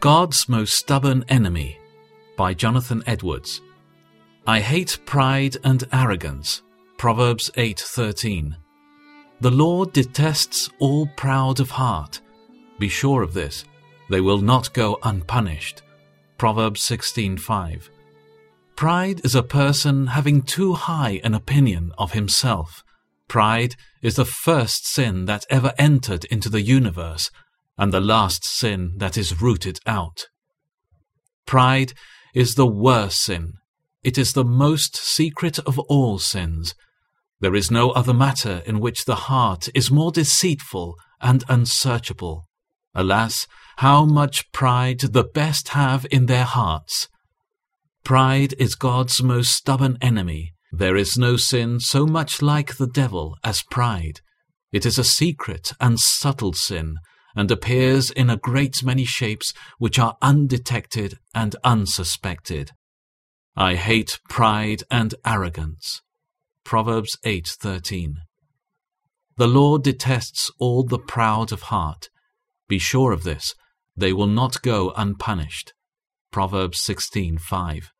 God's Most Stubborn Enemy by Jonathan Edwards. I hate pride and arrogance. Proverbs 8:13. The Lord detests all proud of heart. Be sure of this. They will not go unpunished. Proverbs 16:5. Pride is a person having too high an opinion of himself. Pride is the first sin that ever entered into the universe and the last sin that is rooted out. Pride is the worst sin. It is the most secret of all sins. There is no other matter in which the heart is more deceitful and unsearchable. Alas, how much pride the best have in their hearts! Pride is God's most stubborn enemy. There is no sin so much like the devil as pride. It is a secret and subtle sin, and appears in a great many shapes which are undetected and unsuspected. I hate pride and arrogance. Proverbs 8:13. The Lord detests all the proud of heart. Be sure of this, they will not go unpunished. Proverbs 16:5.